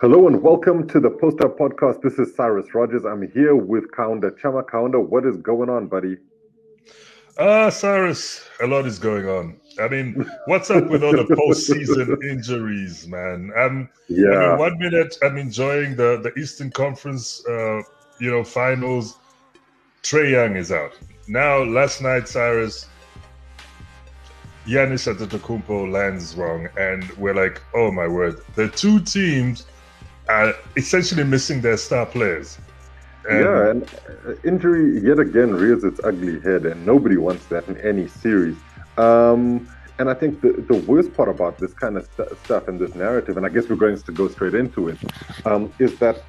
Hello and welcome to the Post Up Podcast. This is Cyrus Rogers. I'm here with Kaunda Chama. Kaunda, what is going on, buddy? Ah, uh, Cyrus, a lot is going on. I mean, what's up with all the postseason injuries, man? Um, yeah. I mean, one minute I'm enjoying the the Eastern Conference, uh, you know, finals. Trae Young is out now. Last night, Cyrus, Giannis Antetokounmpo lands wrong, and we're like, oh my word, the two teams are essentially missing their star players. And yeah, and uh, injury yet again rears its ugly head, and nobody wants that in any series. Um, and I think the, the worst part about this kind of st- stuff and this narrative, and I guess we're going to go straight into it, um, is that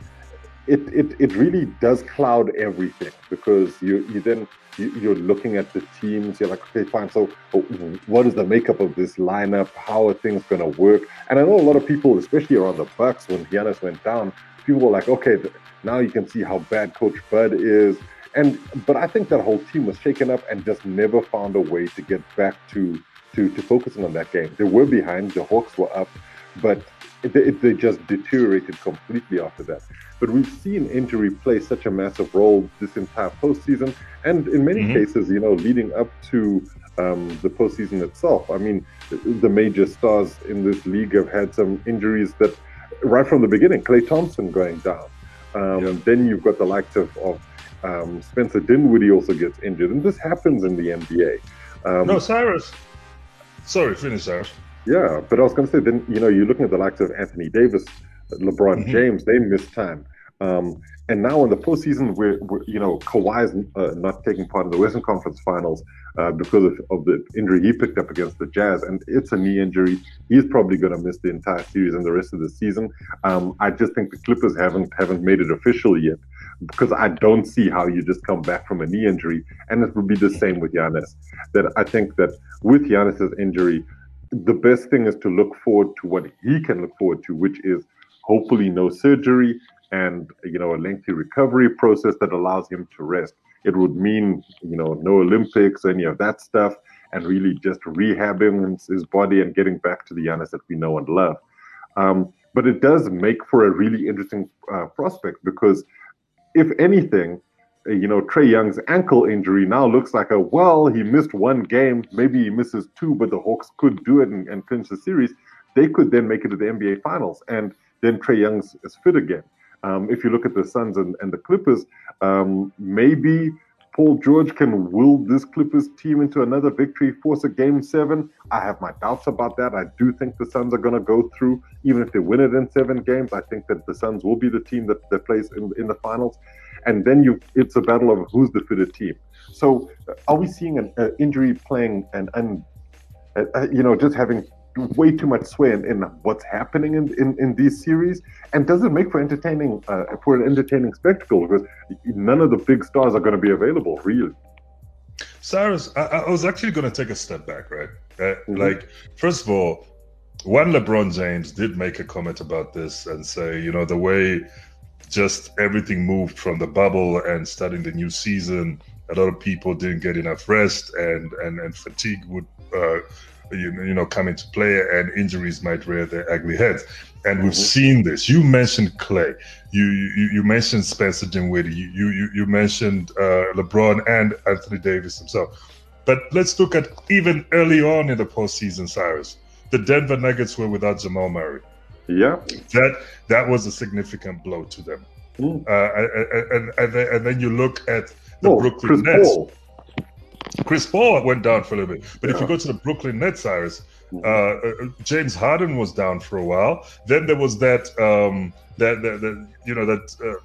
it, it, it really does cloud everything because you, you then you, are looking at the teams. You're like, okay, fine. So, oh, what is the makeup of this lineup? How are things going to work? And I know a lot of people, especially around the Bucks, when Giannis went down, people were like, okay, now you can see how bad Coach Bud is. And but I think that whole team was shaken up and just never found a way to get back to to to focusing on that game. They were behind. The Hawks were up, but they just deteriorated completely after that. But we've seen injury play such a massive role this entire postseason, and in many mm-hmm. cases, you know, leading up to um, the postseason itself. I mean, the major stars in this league have had some injuries that, right from the beginning, Klay Thompson going down. Um, yeah. Then you've got the likes of, of um, Spencer Dinwiddie also gets injured, and this happens in the NBA. Um, no, Cyrus. Sorry, finish, Cyrus. Yeah, but I was going to say, then you know, you're looking at the likes of Anthony Davis, LeBron mm-hmm. James, they missed time. Um, and now in the postseason, we're you know Kawhi's uh, not taking part in the Western Conference Finals uh, because of, of, the injury he picked up against the Jazz, and it's a knee injury. He's probably going to miss the entire series and the rest of the season. Um, I just think the Clippers haven't haven't made it official yet because I don't see how you just come back from a knee injury, and it would be the same with Giannis. That I think that with Giannis's injury, the best thing is to look forward to what he can look forward to, which is hopefully no surgery and you know a lengthy recovery process that allows him to rest. It would mean you know no Olympics, any of that stuff, and really just rehabbing his body and getting back to the Giannis that we know and love. Um, but it does make for a really interesting uh, prospect because if anything, you know, Trae Young's ankle injury now looks like a well, he missed one game, maybe he misses two, but the Hawks could do it and, and clinch the series. They could then make it to the NBA Finals, and then Trae Young's is fit again. Um, if you look at the Suns and, and the Clippers, um, maybe Paul George can will this Clippers team into another victory, force a game seven. I have my doubts about that. I do think the Suns are going to go through, even if they win it in seven games. I think that the Suns will be the team that, that plays in, in the finals and then you it's a battle of who's the fitter team. So uh, are we seeing an uh, injury playing and and uh, uh, you know just having way too much sway in, in what's happening in, in, in, these series? And does it make for entertaining uh, for an entertaining spectacle? Because none of the big stars are going to be available, really. Cyrus, I, I was actually going to take a step back, right? Uh, mm-hmm. Like, first of all, one LeBron James did make a comment about this and say, you know, the way just everything moved from the bubble and starting the new season. A lot of people didn't get enough rest, and and and fatigue would. Uh, you, you know, come into play and injuries might rear their ugly heads. And we've mm-hmm. seen this. You mentioned Klay. You you, you mentioned Spencer Dinwiddie. You you you mentioned uh, LeBron and Anthony Davis himself. But let's look at even early on in the postseason, Cyrus. The Denver Nuggets were without Jamal Murray. Yeah, that that was a significant blow to them. Mm. Uh, and, and, then, and then you look at the oh, Brooklyn Chris Nets. Paul. Chris Paul went down for a little bit, but yeah. if you go to the Brooklyn Nets, Cyrus, mm. uh, uh, James Harden was down for a while. Then there was that um, that, that, that you know that. Uh,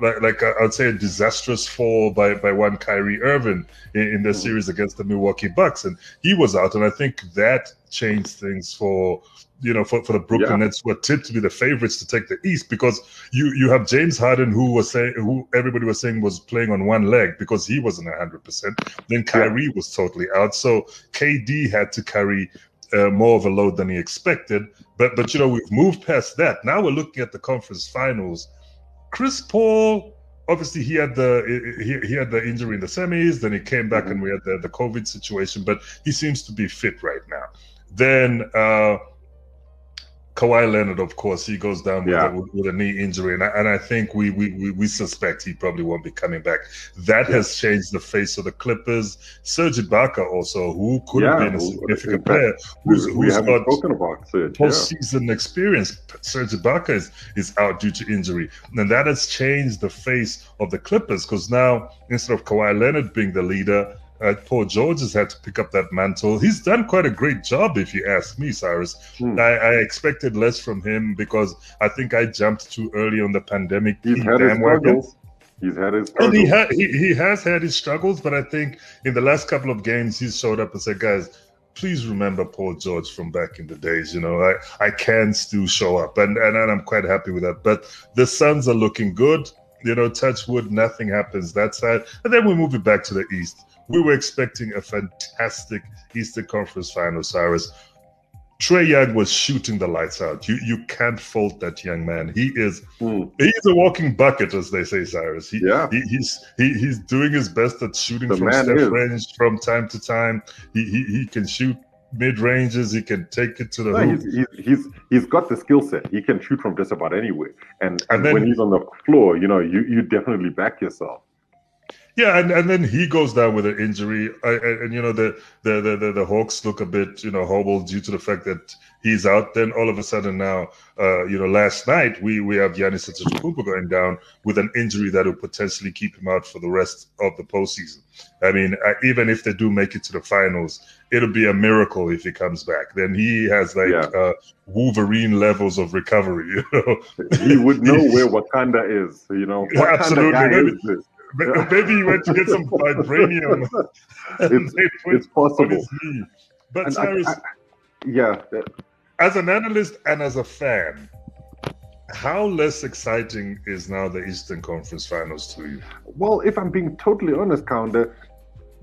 like, like uh, I'd say a disastrous fall by, by one Kyrie Irving in, in the mm. series against the Milwaukee Bucks, and he was out, and I think that changed things for you know, for, for the Brooklyn yeah. Nets were tipped to be the favorites to take the East because you you have James Harden who was saying who everybody was saying was playing on one leg because he wasn't hundred percent. Then Kyrie yeah. was totally out, so KD had to carry uh, more of a load than he expected. But but you know we've moved past that. Now we're looking at the conference finals. Chris Paul obviously he had the he, he had the injury in the semis, then he came back mm-hmm. and we had the, the COVID situation, but he seems to be fit right now. Then uh Kawhi Leonard, of course, he goes down with, yeah. a, with a, knee injury, and I, and I think we, we we suspect he probably won't be coming back. That yeah. has changed the face of the Clippers. Serge Ibaka also, who could yeah, have been a significant player, who's, we, who's got spoken about Serge, postseason experience. Serge Ibaka is, is out due to injury, and that has changed the face of the Clippers because now instead of Kawhi Leonard being the leader, uh, Paul George has had to pick up that mantle. He's done quite a great job, if you ask me, Cyrus. Hmm. I, I, expected less from him because I think I jumped too early on the pandemic. He's had his struggles. He's had his struggles. And he, ha- he, he has had his struggles, but I think in the last couple of games, he's showed up and said, guys, please remember Paul George from back in the days. You know, I, I can still show up, and, and, and I'm quite happy with that. But the Suns are looking good. You know, touch wood, nothing happens that side. And then we move it back to the East we were expecting a fantastic Eastern Conference final, Cyrus. Trae Young was shooting the lights out. You you can't fault that young man. He is mm. he's a walking bucket, as they say, Cyrus. He, yeah. He, he's he, he's doing his best at shooting the from step range from time to time. He he, he can shoot mid ranges. He can take it to the no, he's, he's, he's he's got the skill set. He can shoot from just about anywhere. And and, and then, when he's on the floor, you know, you you definitely back yourself. Yeah, and, and then he goes down with an injury, I, and, and, you know the, the the, the Hawks look a bit you know hobbled due to the fact that he's out. Then all of a sudden now, uh, you know, last night we we have Giannis Antetokounmpo going down with an injury that will potentially keep him out for the rest of the postseason. I mean, uh, even if they do make it to the finals, it'll be a miracle if he comes back. Then he has like yeah. uh, Wolverine levels of recovery. You know, he would know where Wakanda is. You know, what absolutely. Kind of guy is this? Maybe he went to get some vibranium. it's, it's possible. But and Cyrus, I, I, yeah. As an analyst and as a fan, how less exciting is now the Eastern Conference Finals to you? Well, if I'm being totally honest, Kaunda,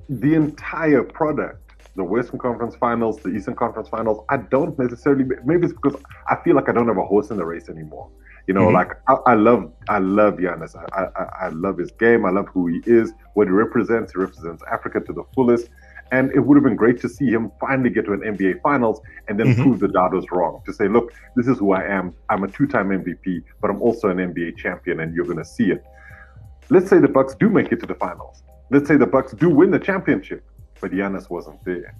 the entire product, the Western Conference Finals, the Eastern Conference Finals, I don't necessarily. Maybe it's because I feel like I don't have a horse in the race anymore. You know, mm-hmm. like I, I, love, I love Giannis. I, I, I love his game. I love who he is, what he represents. He represents Africa to the fullest. And it would have been great to see him finally get to an NBA Finals and then mm-hmm. prove the doubters wrong. To say, look, this is who I am. I'm a two-time MVP, but I'm also an NBA champion, and you're going to see it. Let's say the Bucks do make it to the finals. Let's say the Bucks do win the championship, but Giannis wasn't there.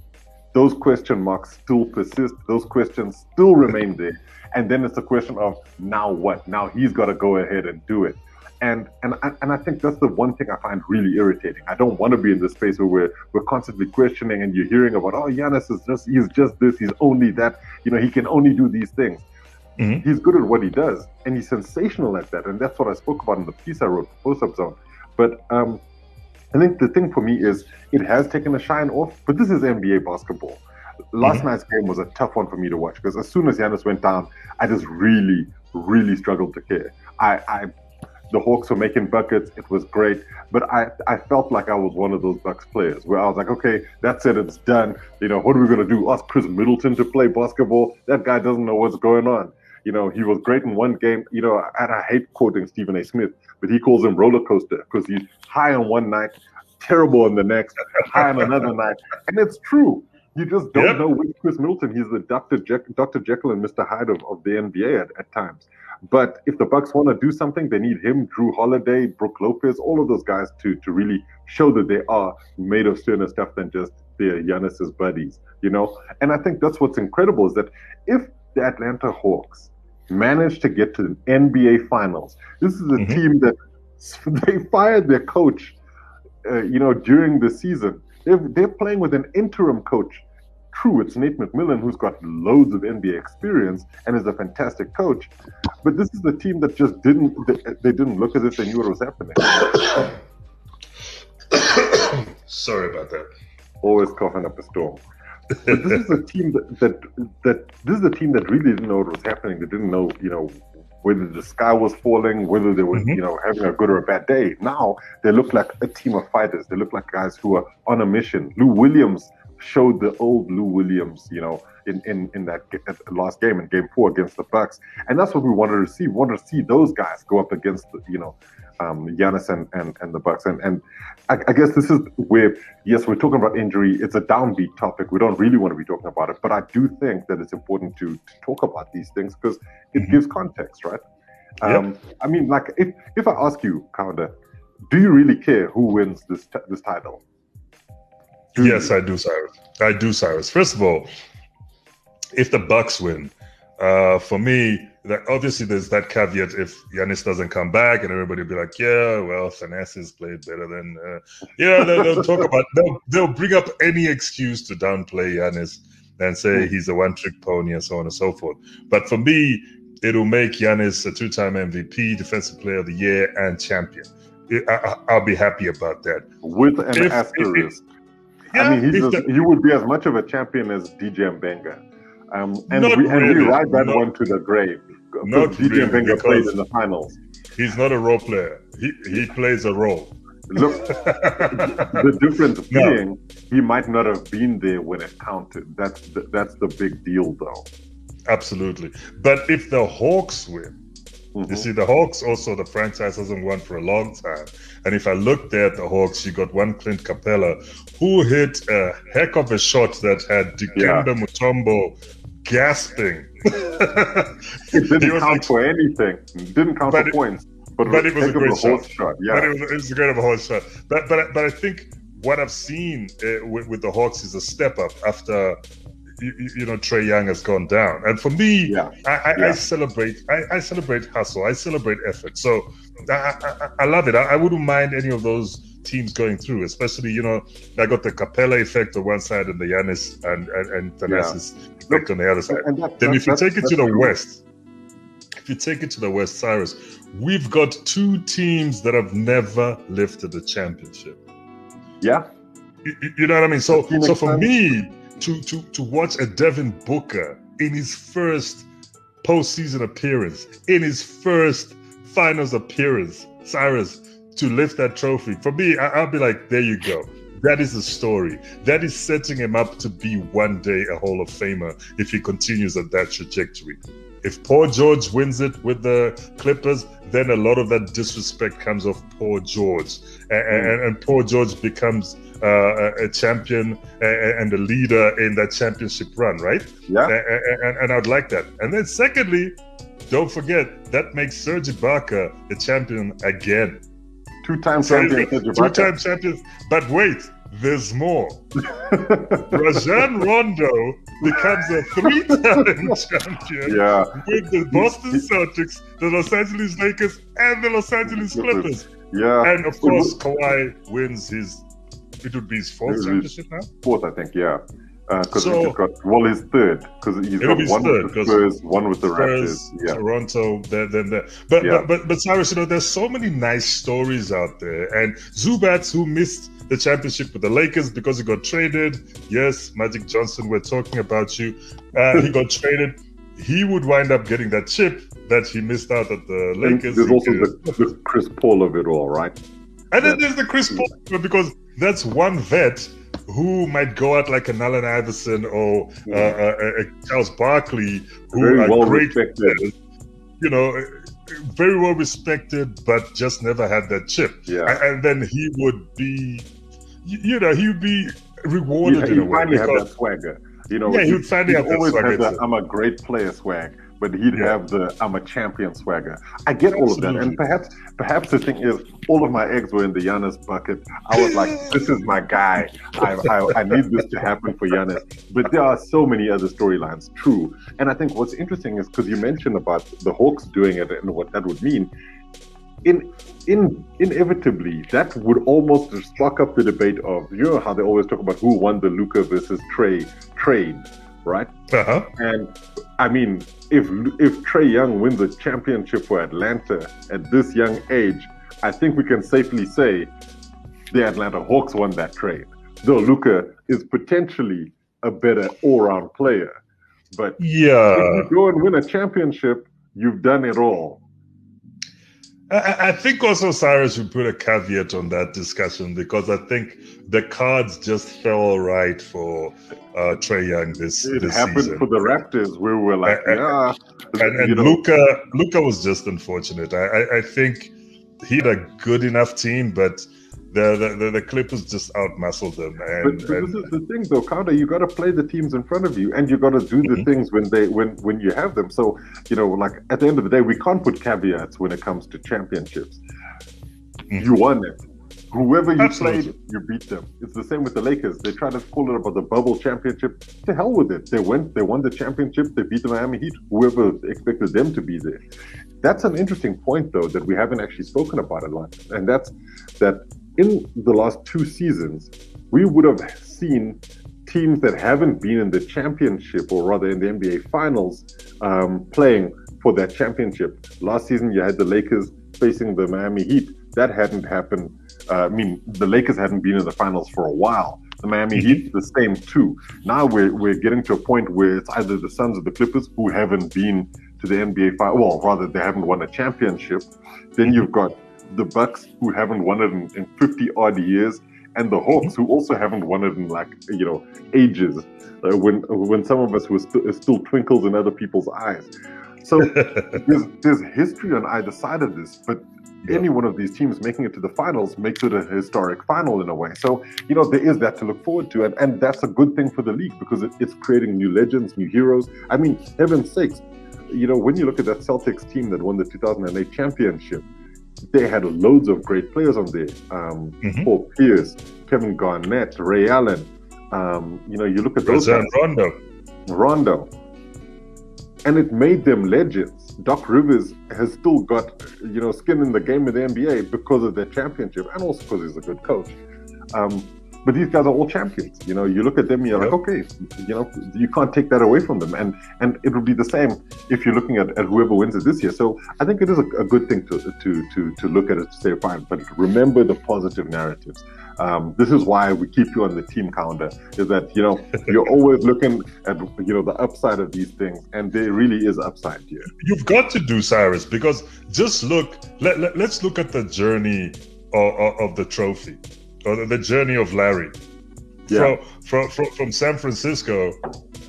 Those question marks still persist. Those questions still remain there. And then it's a question of now what? Now he's got to go ahead and do it. And and and I think that's the one thing I find really irritating. I don't want to be in this space where we're we're constantly questioning and you're hearing about oh Giannis is just he's just this he's only that you know he can only do these things. Mm-hmm. He's good at what he does and he's sensational at that. And that's what I spoke about in the piece I wrote, Post Up Zone. But um, I think the thing for me is it has taken a shine off, but this is NBA basketball last mm-hmm. night's game was a tough one for me to watch because as soon as Giannis went down, I just really, really struggled to care. I, I the Hawks were making buckets. It was great, but I, I felt like I was one of those Bucks players where I was like, okay, that's it, it's done. You know, what are we gonna do? Ask Khris Middleton to play basketball? That guy doesn't know what's going on. You know, he was great in one game. You know, and I hate quoting Stephen A. Smith, but he calls him roller coaster because he's high on one night, terrible on the next, high on another night, and it's true. You just don't yep. know which Khris Middleton. He's the Dr. Je- Dr. Jekyll and Mr. Hyde of, of the NBA at, at times. But if the Bucks want to do something, they need him, Jrue Holiday, Brook Lopez, all of those guys to to really show that they are made of sterner stuff than just their Giannis's buddies, you know. And I think that's what's incredible is that if the Atlanta Hawks manage to get to the NBA Finals, this is a mm-hmm. team that they fired their coach, uh, you know, during the season. They're, they're playing with an interim coach True, it's Nate McMillan who's got loads of NBA experience and is a fantastic coach, but this is the team that just didn't they, they didn't look as if they knew what was happening. Sorry about that. Always coughing up a storm. But this is a team that, that that this is a team that really didn't know what was happening. They didn't know, you know, whether the sky was falling, whether they were, mm-hmm. you know, having a good or a bad day. Now they look like a team of fighters. They look like guys who are on a mission. Lou Williams showed the old Lou Williams, you know, in, in, in that last game in game four against the Bucks. And that's what we wanted to see. We wanted to see those guys go up against, the, you know, um, Giannis and, and, and the Bucks. And and I, I, guess this is where yes, we're talking about injury. It's a downbeat topic. We don't really want to be talking about it, but I do think that it's important to, to talk about these things because it mm-hmm. gives context, right? Um, yep. I mean, like if if I ask you, Kaunda, do you really care who wins this t- this title? Do yes, you? I do, Cyrus. I do, Cyrus. First of all, if the Bucks win, uh, for me, that obviously there's that caveat if Giannis doesn't come back and everybody will be like, yeah, well, Thanasis played better than, uh, yeah, they'll, they'll talk about, they'll, they'll bring up any excuse to downplay Giannis and say hmm. he's a one trick pony and so on and so forth. But for me, it'll make Giannis a two time MVP, Defensive Player of the Year, and champion. I, will be happy about that. With an if, asterisk. If, yeah, I mean, the, he would be as much of a champion as DJ Mbenga. Um, and, we, really. and we ride that not, one to the grave. Not DJ really, played in the finals. He's not a role player. He he plays a role. Look, the difference being he might not have been there when it counted. That's the, that's the big deal, though. Absolutely. But if the Hawks win, Mm-hmm. You see, the Hawks also, the franchise hasn't won for a long time. And if I looked at the Hawks, you got one Clint Capela who hit a heck of a shot that had Dikembe yeah. Mutombo gasping. it didn't count like, for anything. It didn't count for it, points. But, but it was a great shot. shot. Yeah. But it was, it was a great of a horse shot. But but but I think what I've seen uh, with, with, the Hawks is a step up after you, you, know Trae Young has gone down, and for me, yeah. I, I, yeah. I, celebrate I, I, celebrate hustle, I celebrate effort. So I, I love it. I, wouldn't mind any of those teams going through, especially you know I got the Capela effect on one side and the Giannis and and, and Thanasis yeah. effect Look, on the other side. That, then if you take it to the true. West, if you take it to the West, Cyrus, we've got two teams that have never lifted a championship. Yeah. You, you know what I mean? So so for sense. me to to to watch a Devin Booker in his first postseason appearance, in his first finals appearance, Cyrus to lift that trophy. For me, I, will be like, there you go. That is the story. That is setting him up to be one day a Hall of Famer if he continues at that trajectory. If Paul George wins it with the Clippers, then a lot of that disrespect comes off Paul George, and, and, and Paul George becomes uh, a champion and a leader in that championship run, right? Yeah. And, and, I'd like that. And then, secondly, don't forget that makes Serge Ibaka a champion again. Two-time champion. Two-time champion. But wait, there's more. Rajon Rondo becomes a three-time champion yeah. with the Boston Celtics, the Los Angeles Lakers, and the Los Angeles Clippers. Yeah. And of course, Kawhi wins his it would be his fourth championship now. Fourth, I think. Yeah. Because uh, so, got well, his third because he's got one third, with the Spurs, one with the Spurs, Raptors, yeah. Toronto, then then there. But, yeah. but but but Cyrus, you know, there's so many nice stories out there, and Zubac who missed the championship with the Lakers because he got traded. Yes, Magic Johnson, we're talking about you. Uh, he got traded. He would wind up getting that chip that he missed out at the Lakers. And there's also the, the Chris Paul of it all, right? And then there's the Chris Paul because that's one vet who might go out like an Allen Iverson or uh, uh, uh, Charles Barkley, who very are well great, respected. you know, very well respected, but just never had that chip. Yeah. And then he would be, you know, he would be rewarded he, in a way. Finally have that swagger. You know, yeah, he would finally have always that swagger. Had I'm a great player swag but he'd yeah. have the I'm a champion swagger. I get all of that, and perhaps perhaps the thing is, all of my eggs were in the Giannis bucket. I was like, this is my guy. I, I, I need this to happen for Giannis. But there are so many other storylines, true. And I think what's interesting is because you mentioned about the Hawks doing it and what that would mean. In, in inevitably, that would almost spark up the debate of you know how they always talk about who won the Luka versus Trae trade right? Uh-huh. And I mean, if if Trae Young wins a championship for Atlanta at this young age, I think we can safely say the Atlanta Hawks won that trade. Though Luka is potentially a better all-round player, but yeah, if you go and win a championship, you've done it all. I, I think also Cyrus should put a caveat on that discussion because I think the cards just fell right for uh, Trae Young this, season. it this happened season. for the Raptors. We were like, and, yeah, and, and Luka Luka was just unfortunate. I, I, I think he had a good enough team, but the the, the, Clippers just outmuscled them. And, but, but and, this is the thing, though, Carter. You got to play the teams in front of you, and you got to do the mm-hmm. things when they when when you have them. So you know, like at the end of the day, we can't put caveats when it comes to championships. Mm-hmm. You won it. Whoever you Absolutely. played, you beat them. It's the same with the Lakers. They try to call it about the bubble championship. To hell with it. They went, they won the championship. They beat the Miami Heat. Whoever expected them to be there. That's an interesting point, though, that we haven't actually spoken about a lot, and that's that in the last two seasons, we would have seen teams that haven't been in the championship, or rather in the NBA Finals, um, playing for that championship. Last season, you had the Lakers facing the Miami Heat. That hadn't happened. Uh, I mean, the Lakers hadn't been in the finals for a while. The Miami mm-hmm. Heat, the same too. Now we're, we're getting to a point where it's either the Suns or the Clippers who haven't been to the NBA final. Well, rather, they haven't won a championship. Then you've got the Bucks, who haven't won it in, in 50 odd years, and the Hawks, who also haven't won it in like you know ages. Uh, when when some of us were st- still twinkles in other people's eyes. So there's, there's history on either side of this, but any one of these teams making it to the finals makes it a historic final in a way. So, you know, there is that to look forward to. And, and that's a good thing for the league because it, it's creating new legends, new heroes. I mean, heaven's sakes, you know, when you look at that Celtics team that won the 2008 championship, they had loads of great players on there. Um, mm-hmm. Paul Pierce, Kevin Garnett, Ray Allen. Um, you know, you look at those guys. Rondo. Rondo. And it made them legends. Doc Rivers has still got, you know, skin in the game in the NBA because of their championship and also because he's a good coach. Um, but these guys are all champions. You know, you look at them, you're yep. like, okay, you know, you can't take that away from them. And and it will be the same if you're looking at, at whoever wins it this year. So I think it is a, a good thing to, to to to look at it to say, fine, but remember the positive narratives. Um, this is why we keep you on the team calendar. Is that you know you're always looking at you know the upside of these things, and there really is upside here. You've got to do Cyrus because just look. Let, let, us look at the journey of, of the trophy or the journey of Larry. Yeah. From, from, from, from San Francisco,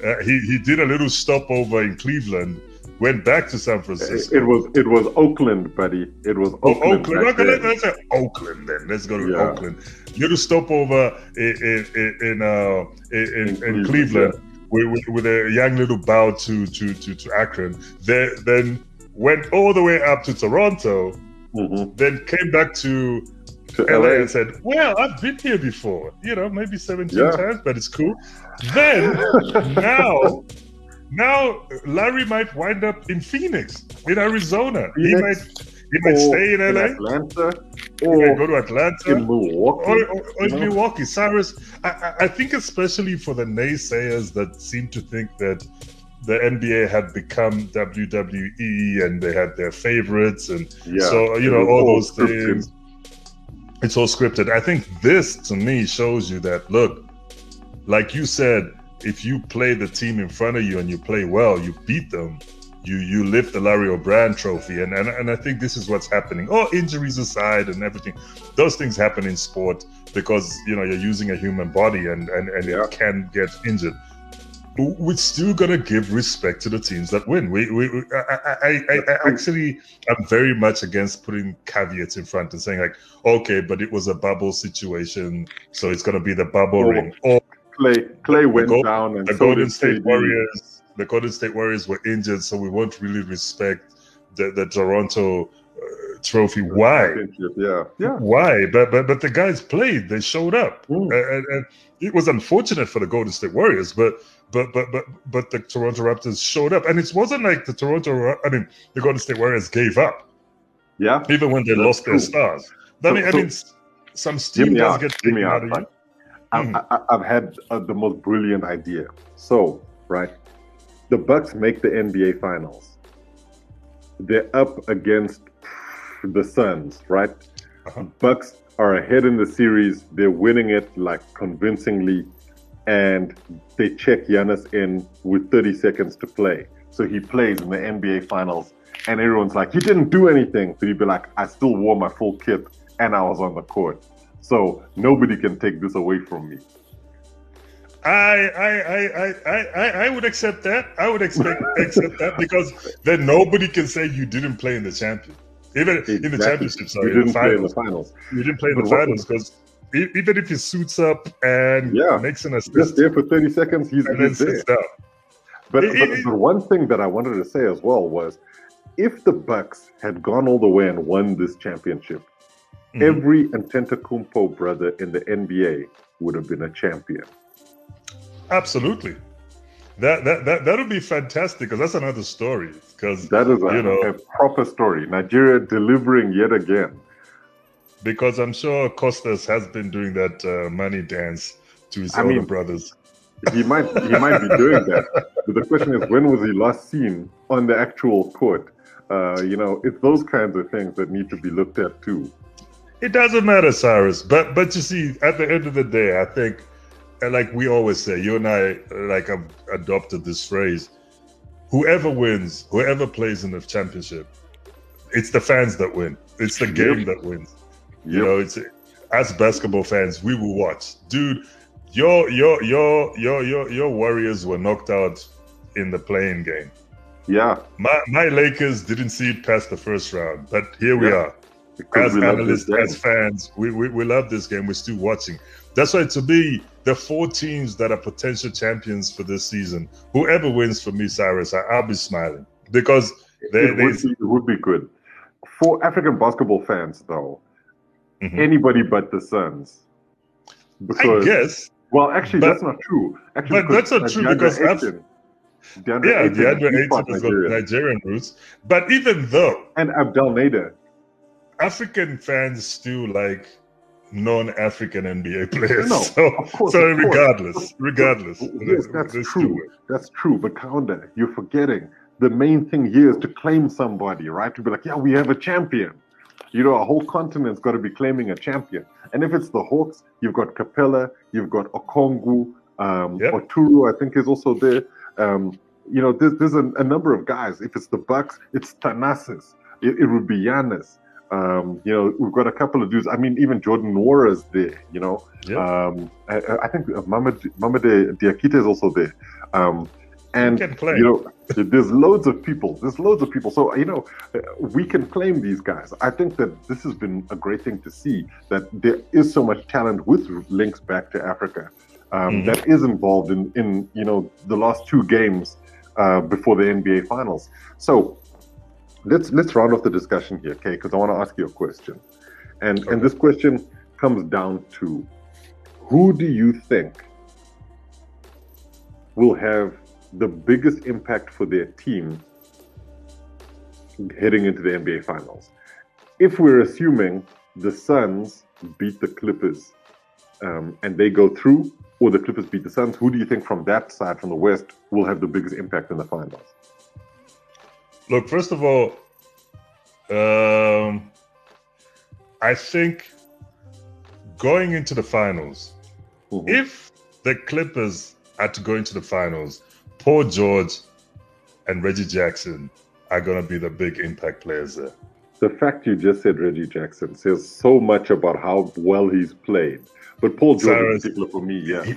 uh, he, he did a little stopover in Cleveland, went back to San Francisco. It was it was Oakland, buddy. It was oh, Oakland. Oakland. Okay, let, us say Oakland then. Let's go to yeah. Oakland. Little stopover in in in, uh, in, in, in Cleveland. Yeah. With, with, a young little bow to to to, to Akron, then then went all the way up to Toronto, mm-hmm. then came back to to LA. and said, Well, I've been here before, you know, maybe 17 yeah. times, but it's cool. Then now, now Larry might wind up in Phoenix, in Arizona. Phoenix, he might he might stay in LA, in Atlanta, or go to Atlanta, in Milwaukee, or, or, or in Milwaukee. Cyrus, I, I think especially for the naysayers that seem to think that the NBA had become WWE and they had their favorites, and yeah, so you know all those things it's all scripted. I think this to me shows you that look, like you said, if you play the team in front of you and you play well, you beat them. You you lift the Larry O'Brien trophy, and, and and I think this is what's happening. Oh, injuries aside and everything, those things happen in sport because you know you're using a human body and and, and yeah. it can get injured we're still gonna give respect to the teams that win. We, we, we I, I, I, I, actually, I'm very much against putting caveats in front and saying like, okay, but it was a bubble situation, so it's gonna be the bubble oh, ring. Or Klay, Klay went down, and the so Golden State Warriors, the Golden State Warriors were injured, so we won't really respect the the Toronto uh, trophy. Why? Yeah, yeah. Why? But but but the guys played. They showed up, mm. and, and it was unfortunate for the Golden State Warriors, but but but but but the Toronto Raptors showed up, and it wasn't like the Toronto. I mean, the Golden State Warriors gave up. Yeah, even when they That's lost true. their stars. I mean, so, I mean, some steam does out, get taken out, of you. Mm-hmm. I, have had uh, the most brilliant idea. So, right, the Bucks make the NBA Finals. They're up against the Suns, right? Uh-huh. Bucks are ahead in the series. They're winning it like convincingly and they check Giannis in with 30 seconds to play. So he plays in the NBA Finals, and everyone's like, he didn't do anything. So he'd be like, I still wore my full kit and I was on the court. So nobody can take this away from me. I I I I I, I would accept that. I would expect accept that because then nobody can say you didn't play in the champion. Even exactly. in the championship, sorry, you didn't play in the finals. You didn't play in the finals because even if he suits up and yeah, makes an assist, just there for thirty seconds, he's, and he's there. Down. But, it, but it, the one thing that I wanted to say as well was, if the Bucks had gone all the way and won this championship, mm-hmm. every Antetokounmpo brother in the NBA would have been a champion. Absolutely. That that that that would be fantastic because that's another story. Because that is a, you know, a proper story. Nigeria delivering yet again. Because I'm sure Kostas has been doing that uh, money dance to his I older mean, brothers. He might he might be doing that. But the question is, when was he last seen on the actual court? Uh, you know, it's those kinds of things that need to be looked at too. It doesn't matter, Cyrus. But but you see, at the end of the day, I think and like we always say, you and I like have adopted this phrase: whoever wins, whoever plays in the championship, it's the fans that win. It's the game that wins. Yep. You know, it's as basketball fans, we will watch. Dude, your your your your your your Warriors were knocked out in the play-in game. Yeah. My my Lakers didn't see it past the first round, but here we are. Because as analysts, as fans, we, we, we love this game. We're still watching. That's why to me, the four teams that are potential champions for this season, whoever wins for me, Cyrus, I, will be smiling because they, it, would be, it would be good. For African basketball fans, though, mm-hmm. anybody but the Suns. Because, I guess. Well, actually, but, that's not true. Actually, but that's not true because Ayton, DeAndre yeah, Ayton, DeAndre Ayton has got Nigerian roots. But even though, and Abdel Nader, African fans still like non-African NBA players. No, so, of course, so of regardless, course. regardless, yes, that's true. That's true. But Kaunda, you're forgetting the main thing here is to claim somebody, right? To be like, yeah, we have a champion. You know, a whole continent's got to be claiming a champion. And if it's the Hawks, you've got Capela, you've got Okongwu, um, yep. Oturu, I think is also there. Um, you know, there's, there's a, a, number of guys. If it's the Bucks, it's Thanasis. It, it would be Giannis. Um, you know, we've got a couple of dudes. I mean, even Jordan Nwora's there. You know, um, I, I, think Mamadi Diakite is also there. Um, and you know, there's loads of people. There's loads of people. So you know, we can claim these guys. I think that this has been a great thing to see that there is so much talent with links back to Africa um, mm-hmm. that is involved in in you know the last two games uh, before the NBA Finals. So let's let's round off the discussion here, okay? Because I want to ask you a question, and okay. and this question comes down to who do you think will have the biggest impact for their team heading into the NBA Finals? If we're assuming the Suns beat the Clippers um, and they go through, or the Clippers beat the Suns, who do you think from that side, from the West, will have the biggest impact in the finals? Look, first of all, um, I think going into the finals, mm-hmm. if the Clippers are to go into the finals, Paul George and Reggie Jackson are going to be the big impact players there. The fact you just said Reggie Jackson says so much about how well he's played. But Paul George, in particular, for me, yeah.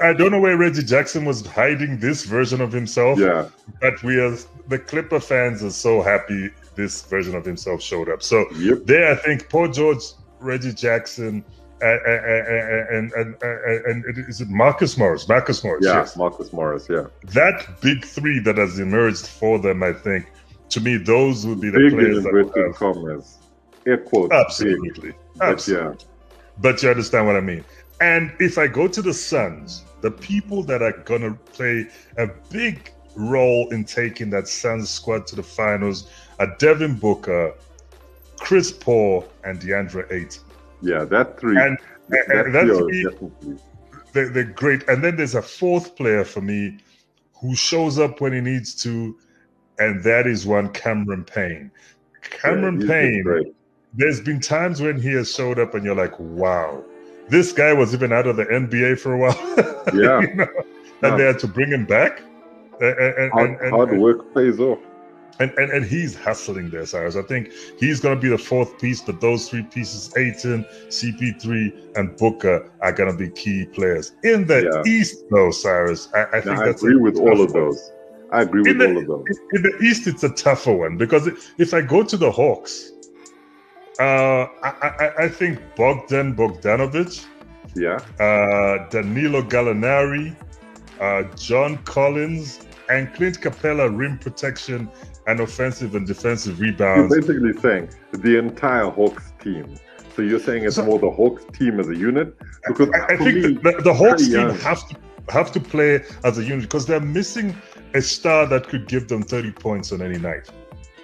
I don't know where Reggie Jackson was hiding this version of himself. Yeah. But we are the Clipper fans are so happy this version of himself showed up. So yep. there, I think Paul George, Reggie Jackson, and and, and, and, and is it Marcus Morris? Marcus Morris. Yeah, yes. Marcus Morris. Yeah. That big three that has emerged for them, I think, to me, those would be the big players that would have. Commas. Air quotes. Absolutely. Absolutely. But, yeah. but you understand what I mean. And if I go to the Suns, the people that are going to play a big role in taking that Suns squad to the finals are Devin Booker, Chris Paul, and DeAndre Ayton. Yeah, that three. And, that, and that three, they're, they're great. And then there's a fourth player for me who shows up when he needs to, and that is one Cameron Payne. Cameron yeah, Payne, there's been times when he has showed up and you're like, wow, this guy was even out of the NBA for a while. Yeah. you know? And yeah. they had to bring him back. And, and, hard, and, hard work pays off. And, and and he's hustling there, Cyrus. I think he's going to be the fourth piece, but those three pieces, Ayton, CP3, and Booker, are going to be key players. In the yeah. East, though, Cyrus, I, I think I agree with all of those. I agree with the, all of those. In the East, it's a tougher one because if I go to the Hawks, uh, I, I, I, think Bogdan Bogdanovic, yeah, uh, Danilo Gallinari, uh, John Collins, and Clint Capela rim protection and offensive and defensive rebounds. You're basically saying the entire Hawks team. So you're saying it's so, more the Hawks team as a unit? Because I, I think me, the, the, Hawks team young. have to have to play as a unit because they're missing a star that could give them 30 points on any night.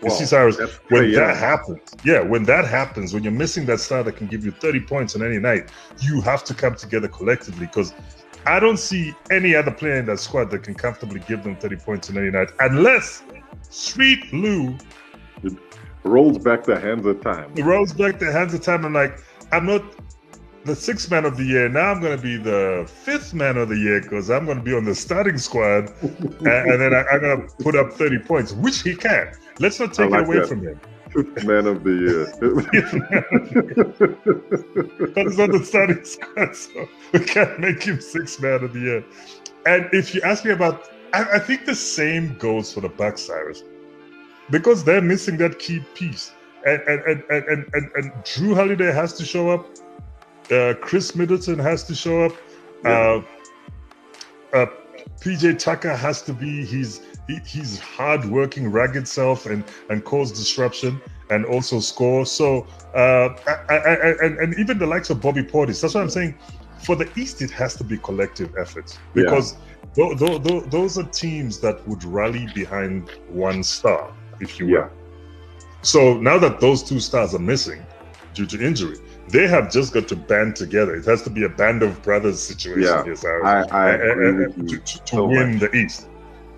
You see, Cyrus, when that happens, yeah, when that happens, when you're missing that star that can give you 30 points on any night, you have to come together collectively because I don't see any other player in that squad that can comfortably give them 30 points on any night unless Sweet Lou rolls back the hands of time. It rolls back the hands of time. and like, I'm not the sixth man of the year. Now I'm going to be the fifth man of the year because I'm going to be on the starting squad, and, and, then I, am going to put up 30 points, which he can. Let's not take like it away that. from him. Fifth man of the year. That's not the starting squad, so we can't make him sixth man of the year. And if you ask me about, I, I think the same goes for the Bucks, Cyrus because they're missing that key piece. And and and and, and, and, Jrue Holiday has to show up. Uh, Khris Middleton has to show up. Yeah. Uh, uh, PJ Tucker has to be he's he, he's hard-working, ragged self, and and cause disruption and also score. So uh, I, I, I, and, and even the likes of Bobby Portis. That's what I'm saying. For the East, it has to be collective efforts because yeah. Th- th- th- those are teams that would rally behind one star if you will. Yeah. So now that those two stars are missing due to injury, they have just got to band together. It has to be a band of brothers situation yeah, here, I, I agree with you to, to, to so win much. the East.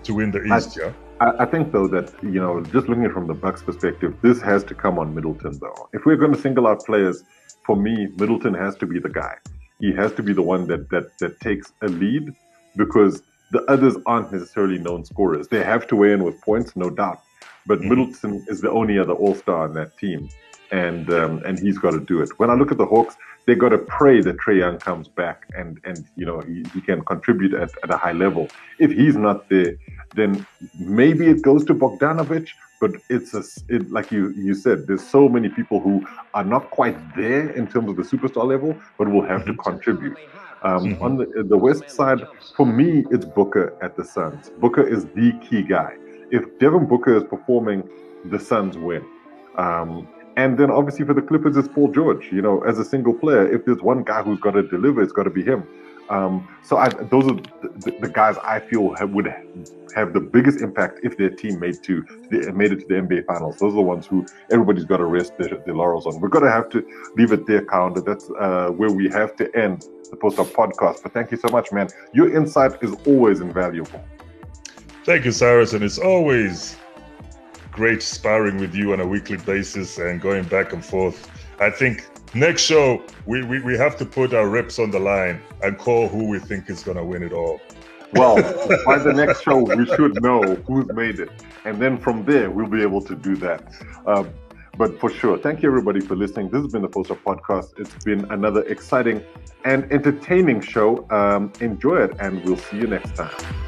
To win the East, I, yeah. I, I think though that you know, just looking at it from the Bucks' perspective, this has to come on Middleton though. If we're going to single out players, for me, Middleton has to be the guy. He has to be the one that that that takes a lead because the others aren't necessarily known scorers. They have to weigh in with points, no doubt. But mm-hmm. Middleton is the only other All Star on that team, and um, and he's got to do it. When I look at the Hawks, they got to pray that Trae Young comes back and and you know he, he can contribute at, at a high level. If he's not there, then maybe it goes to Bogdanovic. But it's a, it, like you you said, there's so many people who are not quite there in terms of the superstar level, but will have to mm-hmm. contribute. Um, mm-hmm. On the, the west side, for me, it's Booker at the Suns. Booker is the key guy if Devin Booker is performing, the Suns win. Um, and then obviously for the Clippers, it's Paul George. You know, as a single player, if there's one guy who's got to deliver, it's got to be him. Um, so I, those are the, the, guys I feel have, would have the biggest impact if their team made to made it to the NBA Finals. Those are the ones who everybody's got to rest their, their laurels on. We're going to have to leave it there, Kaunda. That's uh, where we have to end the Post Up podcast. But thank you so much, man. Your insight is always invaluable. Thank you, Cyrus, and it's always great sparring with you on a weekly basis and going back and forth. I think next show we, we, we have to put our reps on the line and call who we think is going to win it all. Well, by the next show, we should know who's made it. And then from there, we'll be able to do that. Uh, but for sure, thank you everybody for listening. This has been the Post Up Podcast. It's been another exciting and entertaining show. Um, enjoy it, and we'll see you next time.